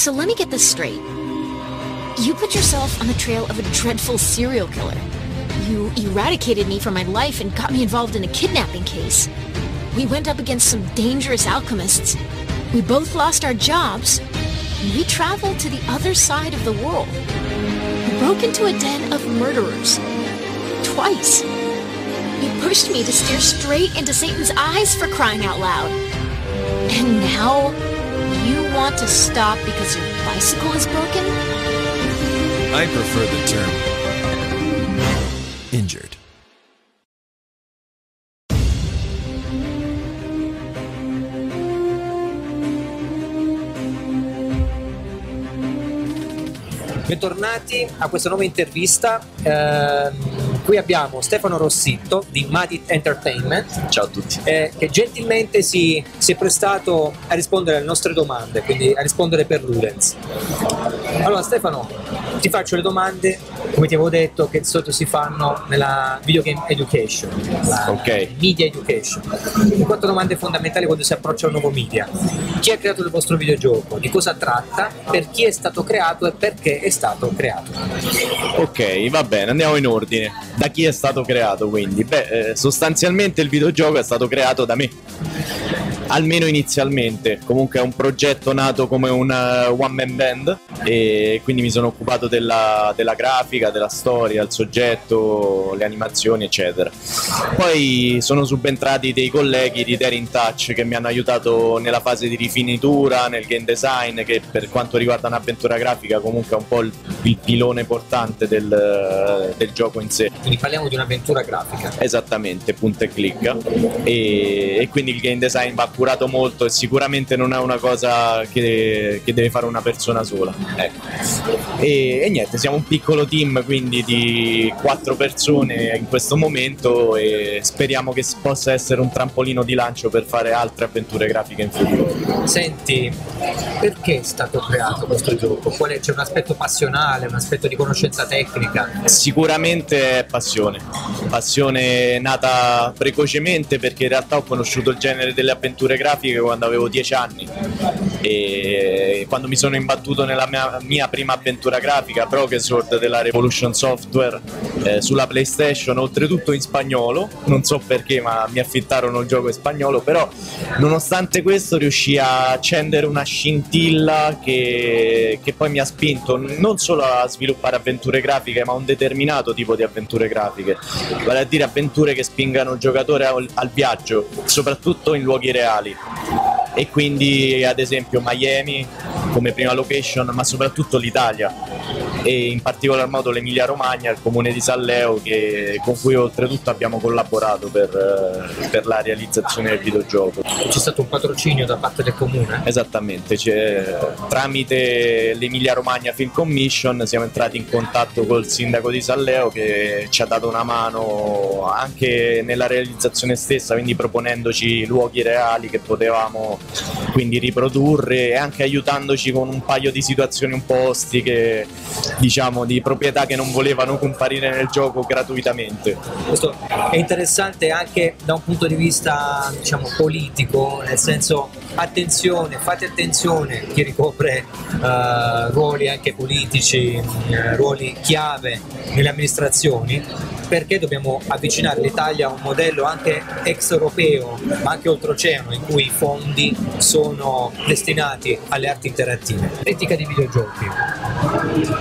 So let me get this straight. You put yourself on the trail of a dreadful serial killer. You eradicated me from my life and got me involved in a kidnapping case. We went up against some dangerous alchemists. We both lost our jobs. We traveled to the other side of the world. We broke into a den of murderers. Twice. You pushed me to stare straight into Satan's eyes for crying out loud. And now you want to stop because your bicycle is broken? I prefer the term injured. Bentornati a questa nuova intervista. Ehm, qui abbiamo Stefano Rossitto di Madit Entertainment. Ciao a tutti. eh, che gentilmente si, si è prestato a rispondere alle nostre domande, quindi a rispondere per Ludens. Allora Stefano, ti faccio le domande, come ti avevo detto, che di solito si fanno nella video game education, la Ok. media education. Quattro domande fondamentali quando si approccia a un nuovo media. Chi ha creato il vostro videogioco? Di cosa tratta? Per chi è stato creato e perché è stato creato? Ok, va bene, andiamo in ordine. Da chi è stato creato quindi? Beh, eh, sostanzialmente il videogioco è stato creato da me. Almeno inizialmente, comunque è un progetto nato come un one man band e quindi mi sono occupato della, della grafica, della storia, il soggetto, le animazioni eccetera. Poi sono subentrati dei colleghi di Daring Touch che mi hanno aiutato nella fase di rifinitura, nel game design che per quanto riguarda un'avventura grafica comunque è un po' il, il pilone portante del, del gioco in sé. Quindi parliamo di un'avventura grafica. Esattamente, punta e clicca. E, e quindi il game design va curato molto e sicuramente non è una cosa che, che deve fare una persona sola. Ecco. E, e niente, siamo un piccolo team quindi di quattro persone in questo momento e speriamo che possa essere un trampolino di lancio per fare altre avventure grafiche in futuro. Senti, perché è stato creato questo gioco? Qual è- c'è un aspetto passionale, un aspetto di conoscenza tecnica? Sicuramente è passione, passione nata precocemente perché in realtà ho conosciuto il genere delle avventure grafiche quando avevo 10 anni e quando mi sono imbattuto nella mia, mia prima avventura grafica, Progressword della Revolution Software eh, sulla PlayStation, oltretutto in spagnolo, non so perché ma mi affittarono il gioco in spagnolo, però nonostante questo riuscì a accendere una scintilla che, che poi mi ha spinto non solo a sviluppare avventure grafiche ma un determinato tipo di avventure grafiche, vale a dire avventure che spingano il giocatore al, al viaggio, soprattutto in luoghi reali e quindi ad esempio Miami come prima location ma soprattutto l'Italia e in particolar modo l'Emilia Romagna, il comune di San Leo che- con cui oltretutto abbiamo collaborato per, eh, per la realizzazione del videogioco. C'è stato un patrocinio da parte del comune? Esattamente, tramite l'Emilia Romagna Film Commission siamo entrati in contatto col sindaco di San Leo che ci ha dato una mano anche nella realizzazione stessa, quindi proponendoci luoghi reali che potevamo quindi riprodurre e anche aiutandoci con un paio di situazioni un po' ostiche, diciamo, di proprietà che non volevano comparire nel gioco gratuitamente. Questo è interessante anche da un punto di vista diciamo, politico, nel senso attenzione, fate attenzione chi ricopre eh, ruoli anche politici, eh, ruoli chiave nelle amministrazioni, perché dobbiamo avvicinare l'Italia a un modello anche ex-europeo, ma anche oltreoceano, in cui i fondi sono destinati alle arti interattive. Critica di videogiochi.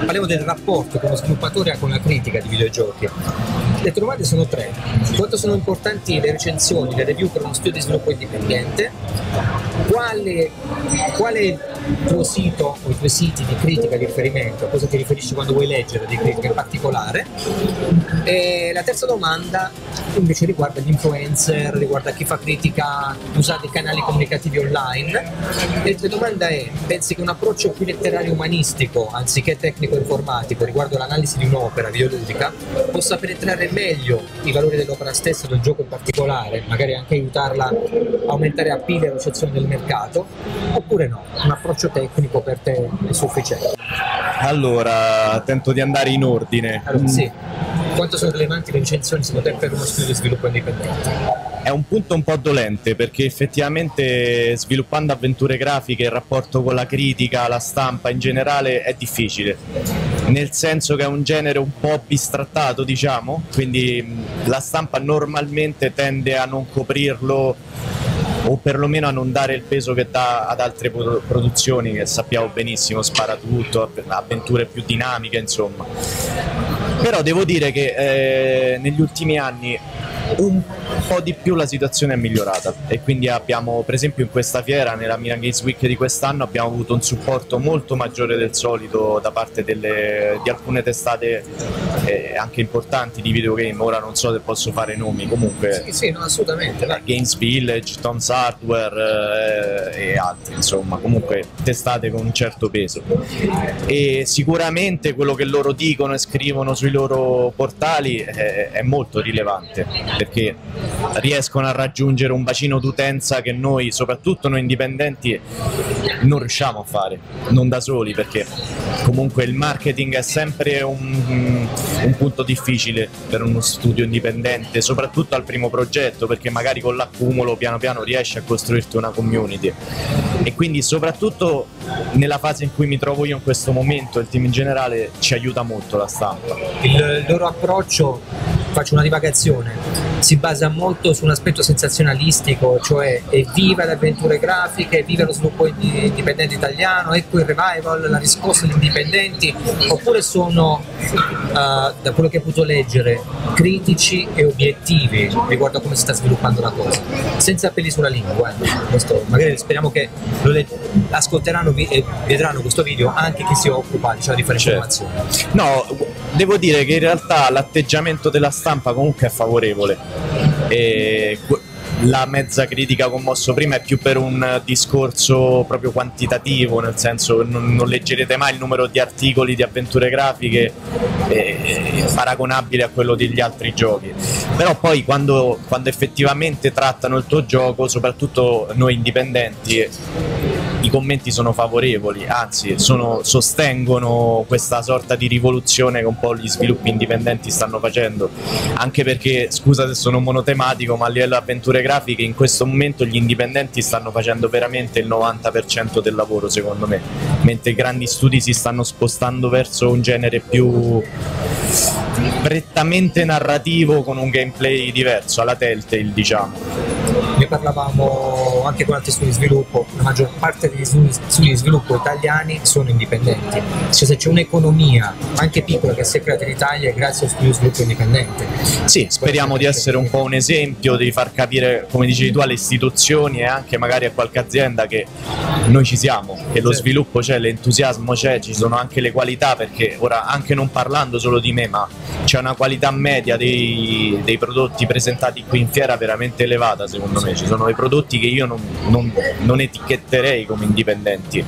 Parliamo del rapporto che uno sviluppatore ha con la critica di videogiochi. Le domande sono tre. Quanto sono importanti le recensioni, le review per uno studio di sviluppo indipendente? Quale, quale tuo sito o i tuoi siti di critica di riferimento? A cosa ti riferisci quando vuoi leggere di critica in particolare? E la terza domanda invece riguarda gli influencer, riguarda chi fa critica usando i canali comunicativi online. E la domanda è, pensi che un approccio più letterario umanistico, anziché tecnico-informatico, riguardo l'analisi di un'opera videoludica, possa penetrare meglio i valori dell'opera stessa, del gioco in particolare, magari anche aiutarla a aumentare appeal e ricezione del mercato, oppure no? Un approccio tecnico per te è sufficiente? Allora, tento di andare in ordine. Allora, sì. Quanto sono rilevanti le recensioni secondo te per uno studio di sviluppo indipendente? È un punto un po' dolente perché effettivamente sviluppando avventure grafiche il rapporto con la critica, la stampa in generale è difficile, nel senso che è un genere un po' bistrattato diciamo, quindi la stampa normalmente tende a non coprirlo o perlomeno a non dare il peso che dà ad altre produzioni che sappiamo benissimo, spara tutto, avventure più dinamiche insomma. Però devo dire che eh, negli ultimi anni un po' di più la situazione è migliorata. E quindi abbiamo per esempio in questa fiera nella Milan Games Week di quest'anno abbiamo avuto un supporto molto maggiore del solito da parte delle, di alcune testate eh, anche importanti di videogame. Ora non so se posso fare nomi comunque. Sì, sì no, assolutamente eh, Games Village, Tom's Hardware eh, e altri insomma comunque testate con un certo peso. E sicuramente quello che loro dicono e scrivono sui loro portali è, è molto rilevante perché riescono a raggiungere un bacino d'utenza che noi, soprattutto noi indipendenti, non riusciamo a fare, non da soli, perché comunque il marketing è sempre un, un punto difficile per uno studio indipendente, soprattutto al primo progetto, perché magari con l'accumulo piano piano riesci a costruirti una community. E quindi soprattutto nella fase in cui mi trovo io in questo momento, il team in generale ci aiuta molto la stampa. Il loro approccio, faccio una divagazione, si basa molto su un aspetto sensazionalistico, cioè evviva le avventure grafiche, viva lo sviluppo indipendente italiano, ecco il revival, la riscossa degli indipendenti, oppure sono, uh, da quello che ho potuto leggere, critici e obiettivi riguardo a come si sta sviluppando la cosa, senza peli sulla lingua. Questo, magari speriamo che lo le- ascolteranno e vedranno questo video anche chi si occupa diciamo, di fare certo. informazioni. No, devo dire che in realtà l'atteggiamento della stampa comunque è favorevole. E la mezza critica che ho mosso prima è più per un discorso proprio quantitativo, nel senso non, non leggerete mai il numero di articoli di avventure grafiche paragonabile a quello degli altri giochi. Però poi quando, quando effettivamente trattano il tuo gioco, soprattutto noi indipendenti, i commenti sono favorevoli, anzi sono, sostengono questa sorta di rivoluzione che un po' gli sviluppi indipendenti stanno facendo, anche perché, scusa se sono monotematico, ma a livello di avventure grafiche in questo momento gli indipendenti stanno facendo veramente il 90% del lavoro secondo me, mentre i grandi studi si stanno spostando verso un genere più prettamente narrativo con un gameplay diverso, alla Telltale diciamo. Ne parlavamo anche con altri studi di sviluppo, la maggior parte degli studi di sviluppo italiani sono indipendenti, cioè se c'è un'economia anche piccola che si è creata in Italia è grazie allo studio di sviluppo indipendente. Sì, speriamo di essere un po' un esempio, di far capire, come dicevi tu, alle istituzioni e anche magari a qualche azienda che noi ci siamo, che lo certo. sviluppo c'è, l'entusiasmo c'è, ci sono anche le qualità, perché ora anche non parlando solo di me, ma c'è una qualità media dei, dei prodotti presentati qui in fiera veramente elevata secondo me, ci sono dei prodotti che io non, non, non etichetterei come indipendenti.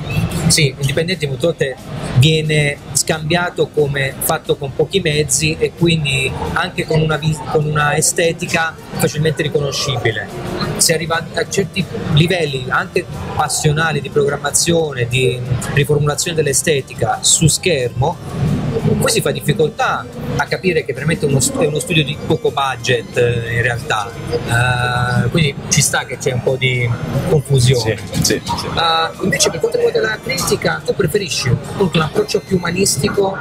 Sì, indipendenti molte volte viene scambiato come fatto con pochi mezzi e quindi anche con una, con una estetica facilmente riconoscibile. Si arriva a certi livelli anche passionali di programmazione, di riformulazione dell'estetica su schermo, qui si fa difficoltà a capire che veramente uno, è uno studio di poco budget eh, in realtà, uh, quindi ci sta che c'è un po' di confusione. Sì, sì, sì. Uh, invece per quanto riguarda la critica, tu preferisci appunto un approccio più umanistico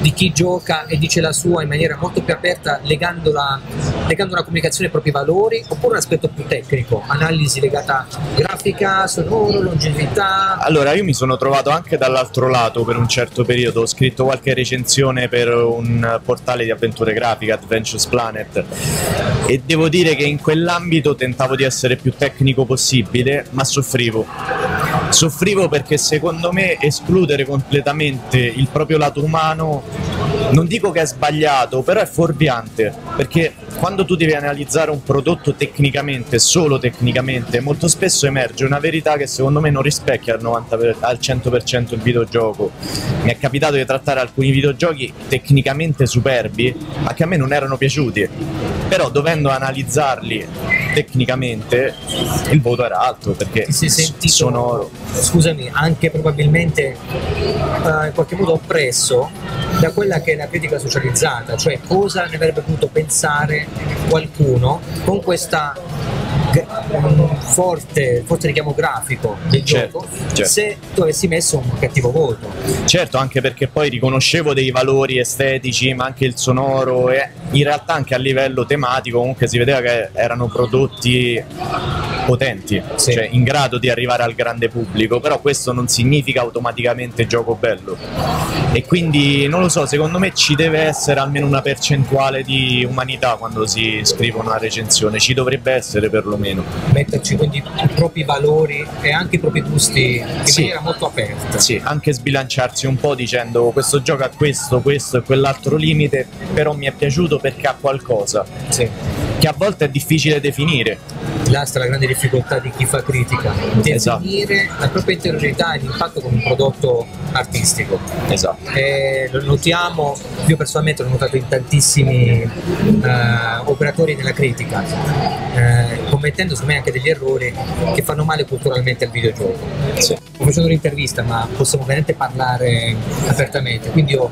di chi gioca e dice la sua in maniera molto più aperta, legandola, legando una comunicazione ai propri valori, oppure un aspetto più tecnico, analisi legata grafica, sonoro, longevità? Allora, io mi sono trovato anche dall'altro lato per un certo periodo, ho scritto qualche recensione per un portale di avventure grafiche, Adventures Planet, e devo dire che in quell'ambito tentavo di essere più tecnico possibile, ma soffrivo. Soffrivo perché secondo me escludere completamente il proprio lato umano non dico che è sbagliato, però è fuorviante, perché quando tu devi analizzare un prodotto tecnicamente, solo tecnicamente, molto spesso emerge una verità che secondo me non rispecchia al, 90 per, al 100% il videogioco. Mi è capitato di trattare alcuni videogiochi tecnicamente superbi, ma che a me non erano piaciuti, però dovendo analizzarli tecnicamente il voto era alto perché Ti sei sentito, sonoro. scusami, anche probabilmente eh, in qualche modo oppresso da quella che è la critica socializzata, cioè cosa ne avrebbe potuto pensare qualcuno con questa forte, forte richiamo grafico del Certo, gioco certo. se tu avessi messo un cattivo voto. Certo, anche perché poi riconoscevo dei valori estetici, ma anche il sonoro e in realtà anche a livello tematico comunque si vedeva che erano prodotti potenti, Sì. cioè in grado di arrivare al grande pubblico, però questo non significa automaticamente gioco bello. E quindi non lo so, secondo me ci deve essere almeno una percentuale di umanità quando si scrive una recensione, ci dovrebbe essere perlomeno. metterci quindi i propri valori e anche i propri gusti in Sì. maniera molto aperta. Sì, anche sbilanciarsi un po' dicendo questo gioco ha questo, questo e quell'altro limite, però mi è piaciuto perché ha qualcosa Sì. Che a volte è difficile definire. Là sta la grande difficoltà di chi fa critica, Esatto. definire la propria interiorità e l'impatto con un prodotto artistico. Esatto. E lo notiamo, io personalmente l'ho notato in tantissimi eh, operatori della critica, eh, commettendo secondo me anche degli errori che fanno male culturalmente al videogioco. Sì. Sto facendo un'intervista, ma possiamo veramente parlare apertamente. Quindi io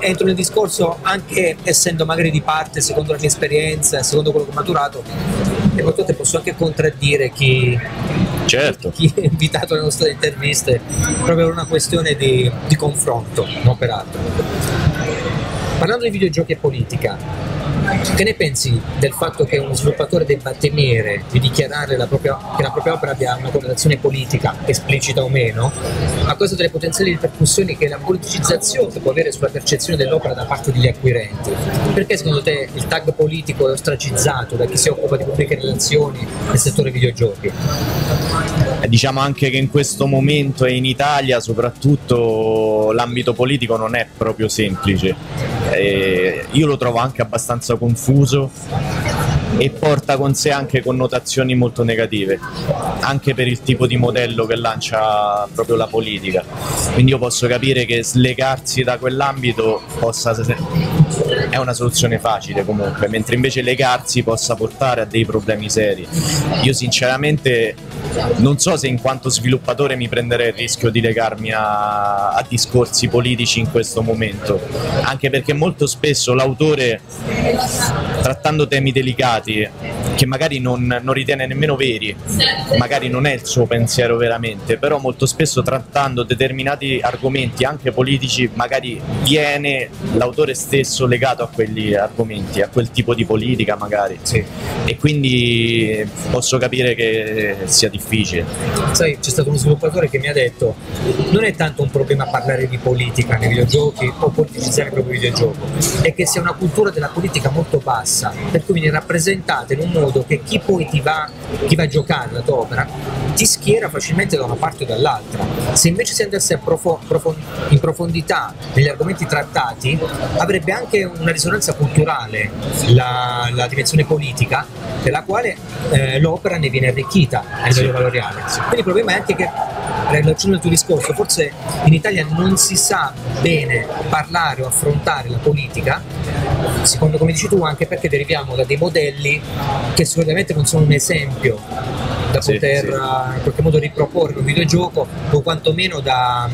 entro nel discorso anche essendo magari di parte, secondo la mia esperienza, secondo quello che ho maturato, e molte volte posso anche contraddire chi, Certo. chi è invitato alle nostre interviste proprio per una questione di, di confronto, non per altro. Parlando di videogiochi e politica, che ne pensi del fatto che uno sviluppatore debba temere di dichiarare la propria- che la propria opera abbia una connotazione politica, esplicita o meno, a causa delle potenziali ripercussioni che la politicizzazione può avere sulla percezione dell'opera da parte degli acquirenti? Perché secondo te il tag politico è ostracizzato da chi si occupa di pubbliche relazioni nel settore videogiochi? E Diciamo anche che in questo momento e in Italia soprattutto l'ambito politico non è proprio semplice. E io lo trovo anche abbastanza confuso e porta con sé anche connotazioni molto negative, anche per il tipo di modello che lancia proprio la politica. Quindi io posso capire che slegarsi da quell'ambito possa è una soluzione facile comunque, mentre invece legarsi possa portare a dei problemi seri. Io sinceramente non so se in quanto sviluppatore mi prenderei il rischio di legarmi a, a discorsi politici in questo momento, anche perché molto spesso l'autore, trattando temi delicati, che magari non, non ritiene nemmeno veri, magari non è il suo pensiero veramente, però molto spesso trattando determinati argomenti anche politici, magari viene l'autore stesso legato a quegli argomenti, a quel tipo di politica magari. Sì. E quindi posso capire che sia difficile. Sai, c'è stato uno sviluppatore che mi ha detto non è tanto un problema parlare di politica nei videogiochi o politicizzare il proprio videogioco, è che sia una cultura della politica molto bassa, per cui viene rappresentata in un modo che chi poi ti va, chi va a giocare la tua opera ti schiera facilmente da una parte o dall'altra. Se invece si andasse profon- in profondità negli argomenti trattati, avrebbe anche una risonanza culturale la, la dimensione politica, della quale eh, l'opera ne viene arricchita a livello Sì. valoriale. Quindi il problema è anche che, relazione al tuo discorso, forse in Italia non si sa bene parlare o affrontare la politica, secondo come dici tu, anche perché deriviamo da dei modelli che sicuramente non sono un esempio da Sì, poter sì. eh, in qualche modo riproporre in un videogioco o quantomeno da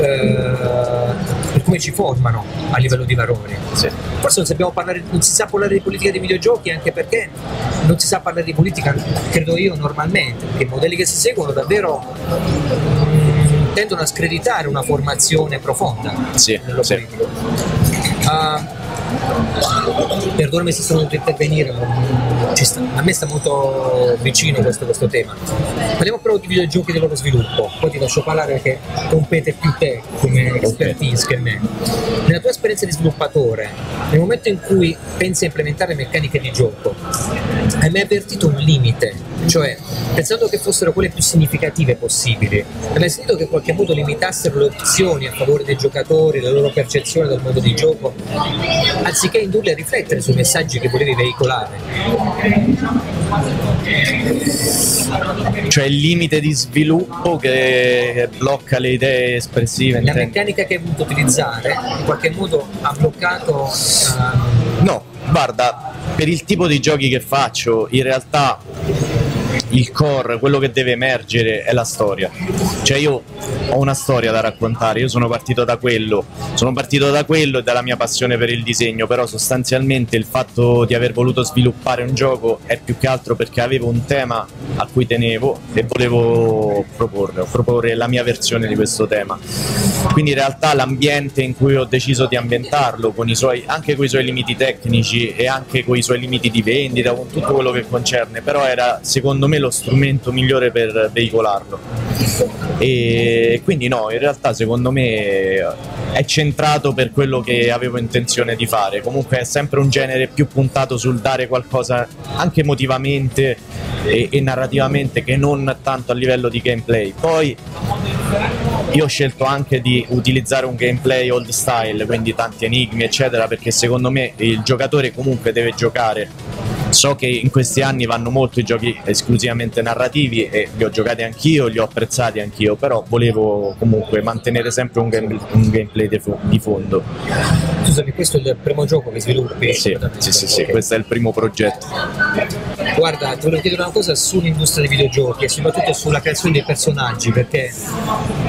eh, come ci formano a livello di valori. Sì. Forse non, sappiamo parlare, non si sa parlare di politica dei videogiochi anche perché non si sa parlare di politica, credo io, normalmente, perché i modelli che si seguono davvero mm, tendono a screditare una formazione profonda Sì, nello sì. politico. Perdonami se sono a intervenire, ma sta- a me sta molto vicino questo, questo tema. Parliamo però di videogiochi e del loro sviluppo, poi ti lascio parlare perché compete più te come expertise che me. Tua esperienza di sviluppatore, nel momento in cui pensi a implementare meccaniche di gioco, hai mai avvertito un limite? Cioè, pensando che fossero quelle più significative possibili, hai mai sentito che in qualche modo limitassero le opzioni a favore dei giocatori, la loro percezione del mondo di gioco, anziché indurli a riflettere sui messaggi che volevi veicolare? Cioè il limite di sviluppo che blocca le idee espressive. La meccanica che hai voluto utilizzare in qualche modo ha bloccato ehm, No, guarda, per il tipo di giochi che faccio, in realtà il core, quello che deve emergere è la storia. Cioè io ho una storia da raccontare, io sono partito da quello, sono partito da quello e dalla mia passione per il disegno, però sostanzialmente il fatto di aver voluto sviluppare un gioco è più che altro perché avevo un tema a cui tenevo e volevo proporre, proporre la mia versione di questo tema. Quindi in realtà l'ambiente in cui ho deciso di ambientarlo, con suoi, anche con i suoi limiti tecnici e anche con i suoi limiti di vendita, con tutto quello che concerne, però era secondo me lo strumento migliore per veicolarlo. E quindi no, in realtà secondo me è centrato per quello che avevo intenzione di fare. Comunque è sempre un genere più puntato sul dare qualcosa anche emotivamente e, e narrativamente che non tanto a livello di gameplay. Poi io ho scelto anche di utilizzare un gameplay old style, quindi tanti enigmi, eccetera, perché secondo me il giocatore comunque deve giocare So che in questi anni vanno molto i giochi esclusivamente narrativi e li ho giocati anch'io, li ho apprezzati anch'io, però volevo comunque mantenere sempre un, game, un gameplay di fondo. Scusami, questo è il primo gioco che sviluppi? Sì, sì, sì, sì, questo è il primo progetto. Guarda, ti volevo chiedere una cosa sull'industria dei videogiochi e soprattutto sulla creazione dei personaggi, perché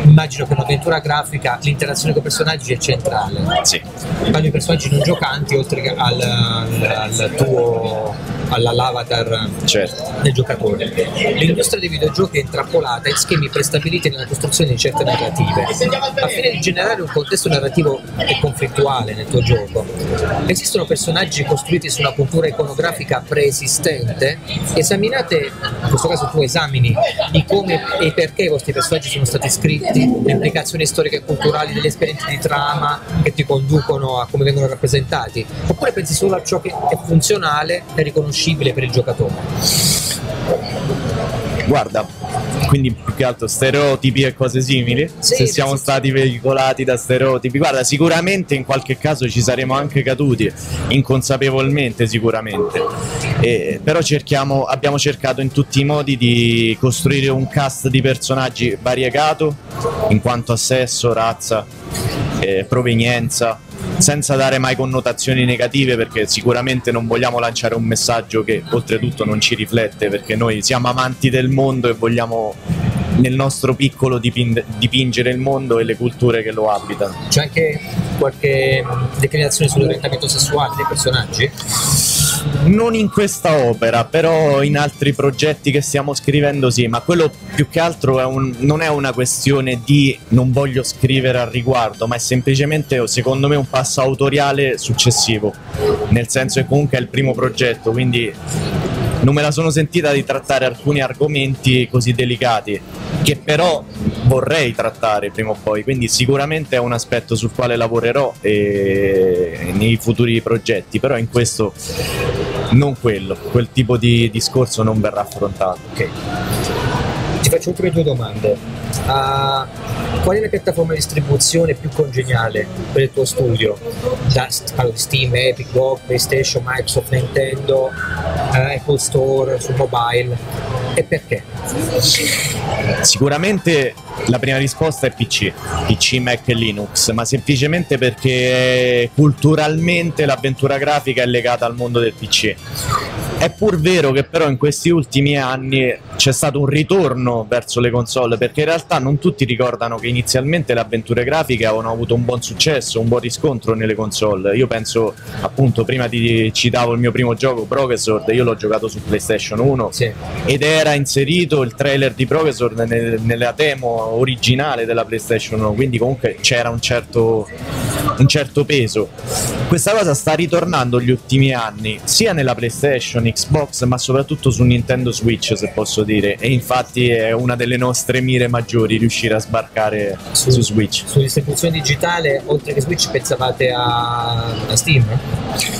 immagino che un'avventura grafica l'interazione con i personaggi è centrale. Sì. Parli di personaggi non giocanti oltre al, al tuo all'avatar certo. del giocatore. L'industria dei videogiochi è intrappolata in schemi prestabiliti nella costruzione di certe narrative. A fine di generare un contesto narrativo e conflittuale nel tuo gioco, esistono personaggi costruiti su una cultura iconografica preesistente? Esaminate, in questo caso tu esamini, di come e perché i vostri personaggi sono stati scritti, le implicazioni storiche e culturali delle esperienze di trama che ti conducono a come vengono rappresentati, oppure pensi solo a ciò che è funzionale e riconoscibile per il giocatore. Guarda, quindi più che altro stereotipi e cose simili, sì, se siamo sì, stati sì. veicolati da stereotipi. Guarda, sicuramente in qualche caso ci saremo anche caduti, inconsapevolmente sicuramente, e, però cerchiamo, abbiamo cercato in tutti i modi di costruire un cast di personaggi variegato in quanto a sesso, razza, eh, provenienza, senza dare mai connotazioni negative perché sicuramente non vogliamo lanciare un messaggio che oltretutto non ci riflette perché noi siamo amanti del mondo e vogliamo nel nostro piccolo diping- dipingere il mondo e le culture che lo abitano. C'è anche qualche declinazione sull'orientamento sessuale dei personaggi? non in questa opera, però in altri progetti che stiamo scrivendo sì, ma quello più che altro è un, non è una questione di non voglio scrivere al riguardo, ma è semplicemente secondo me un passo autoriale successivo, nel senso che comunque è il primo progetto, quindi non me la sono sentita di trattare alcuni argomenti così delicati, che però vorrei trattare prima o poi, quindi sicuramente è un aspetto sul quale lavorerò e... nei futuri progetti, però in questo non quello, quel tipo di discorso non verrà affrontato. Okay. Ti faccio ultime due domande. Uh, qual è la piattaforma di distribuzione più congeniale per il tuo studio? Da, Steam, Epic, GOG, PlayStation, Microsoft, Nintendo, uh, Apple Store, sul mobile e perché? Sicuramente la prima risposta è PC, PC, Mac e Linux, ma semplicemente perché culturalmente l'avventura grafica è legata al mondo del PC. È pur vero che però in questi ultimi anni c'è stato un ritorno verso le console perché in realtà non tutti ricordano che inizialmente le avventure grafiche avevano avuto un buon successo, un buon riscontro nelle console. Io penso appunto prima ti citavo il mio primo gioco Progressor, io l'ho giocato su PlayStation 1 sì. ed era inserito il trailer di Progressor nel, nella demo originale della PlayStation 1, quindi comunque c'era un certo, un certo peso. Questa cosa sta ritornando negli ultimi anni, sia nella PlayStation, Xbox, ma soprattutto su Nintendo Switch, se posso dire. E infatti è una delle nostre mire maggiori riuscire a sbarcare su, su Switch. Su distribuzione digitale, oltre che Switch, pensavate a, a Steam?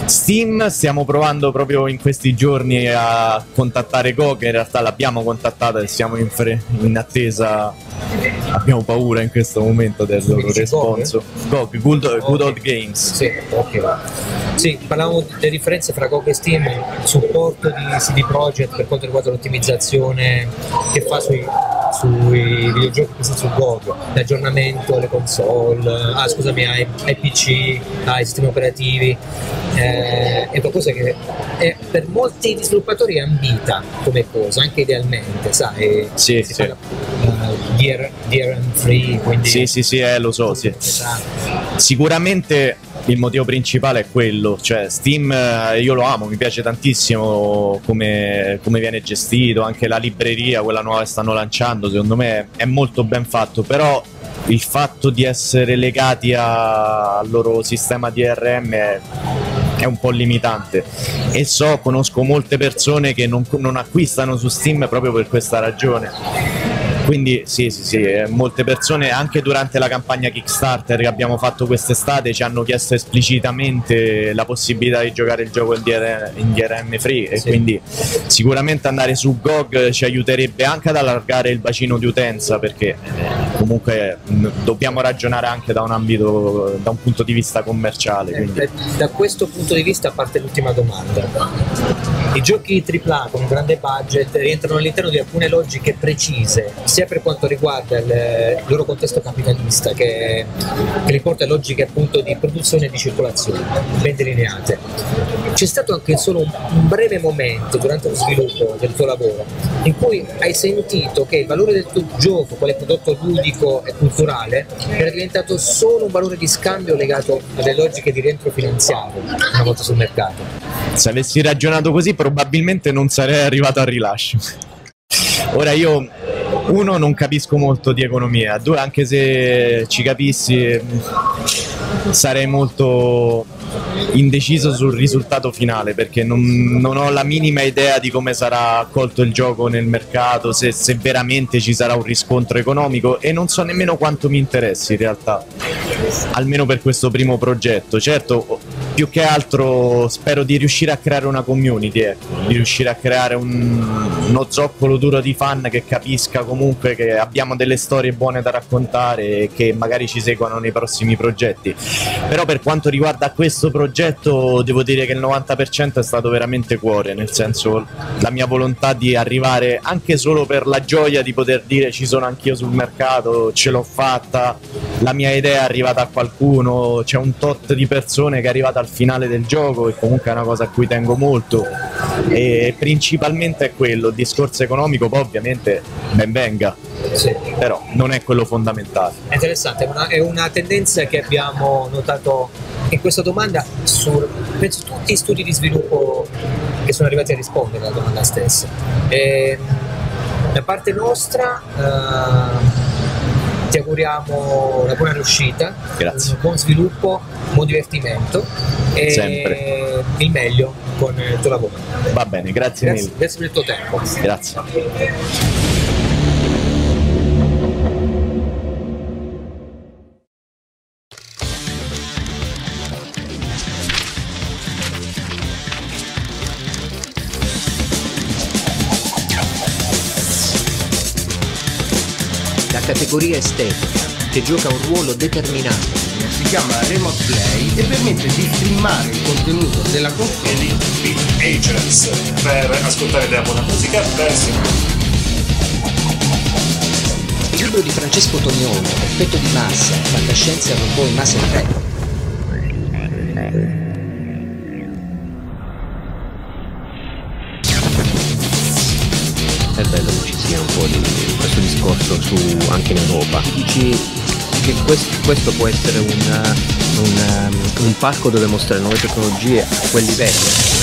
Steam stiamo provando proprio in questi giorni a contattare Go, che in realtà l'abbiamo contattata e siamo in, fre- in attesa abbiamo paura in questo momento del loro responso. GOG, Good, good Old Games. Sì, ok. Sì, parlavamo delle differenze fra GOG e Steam, il supporto di CD Projekt per quanto riguarda l'ottimizzazione che fa sui, sui videogiochi che su GOG, l'aggiornamento alle console, ah scusami, ai, ai PC, ai sistemi operativi, eh, è qualcosa che è per molti sviluppatori è ambita come cosa, anche idealmente, sai? Sì, si sì. parla, uh, DR, DRM free, quindi Sì, sì, sì, eh, lo so, sì. Esatto. Sicuramente il motivo principale è quello, cioè Steam eh, io lo amo, mi piace tantissimo come, come viene gestito, anche la libreria, quella nuova che stanno lanciando, secondo me è molto ben fatto, però il fatto di essere legati al loro sistema DRM è, è un po' limitante e so, conosco molte persone che non, non acquistano su Steam proprio per questa ragione. Quindi sì, sì, sì, eh, molte persone anche durante la campagna Kickstarter che abbiamo fatto quest'estate ci hanno chiesto esplicitamente la possibilità di giocare il gioco in, DR in DRM free e Sì. quindi sicuramente andare su GOG ci aiuterebbe anche ad allargare il bacino di utenza perché eh, comunque dobbiamo ragionare anche da un ambito, da un punto di vista commerciale. Eh, Quindi. da questo punto di vista parte l'ultima domanda. I giochi AAA con un grande budget rientrano all'interno di alcune logiche precise, sia per quanto riguarda il, loro contesto capitalista, che, che riporta logiche appunto di produzione e di circolazione, ben delineate. C'è stato anche solo un, un breve momento durante lo sviluppo del tuo lavoro in cui hai sentito che il valore del tuo gioco, quale prodotto ludico e culturale, era diventato solo un valore di scambio legato alle logiche di rientro finanziario una volta sul mercato. Se avessi ragionato così probabilmente non sarei arrivato al rilascio. Ora io, uno, non capisco molto di economia, due, anche se ci capissi, sarei molto indeciso sul risultato finale perché non, non ho la minima idea di come sarà accolto il gioco nel mercato, se, se veramente ci sarà un riscontro economico e non so nemmeno quanto mi interessi in realtà, almeno per questo primo progetto. Certo, più che altro spero di riuscire a creare una community, ecco, di riuscire a creare un- uno zoccolo duro di fan che capisca comunque che abbiamo delle storie buone da raccontare e che magari ci seguano nei prossimi progetti. Però per quanto riguarda questo progetto devo dire che il 90% è stato veramente cuore, nel senso la mia volontà di arrivare anche solo per la gioia di poter dire ci sono anch'io sul mercato, ce l'ho fatta, la mia idea è arrivata a qualcuno, c'è un tot di persone che è arrivata al finale del gioco e comunque è una cosa a cui tengo molto e principalmente è quello, il discorso economico poi ovviamente ben venga, Sì. però non è quello fondamentale. È interessante, è una, è una tendenza che abbiamo notato in questa domanda su penso tutti gli studi di sviluppo che sono arrivati a rispondere alla domanda stessa. E, da parte nostra eh, ti auguriamo una buona riuscita, Grazie. un buon sviluppo, un buon divertimento e Sempre. il meglio con il tuo lavoro. Va bene, grazie Grazie, mille. grazie per il tuo tempo. Grazie. Categoria estetica, che gioca un ruolo determinante. Si chiama Remote Play e permette di streamare il contenuto della console Beat Agents per ascoltare della buona musica verso Il libro di Francesco Tognone, Effetto di massa, fantascienza e robot in Mass Effect. Discorso su, anche in Europa. Dici che questo, questo può essere un, un, un parco dove mostrare nuove tecnologie a quel livello?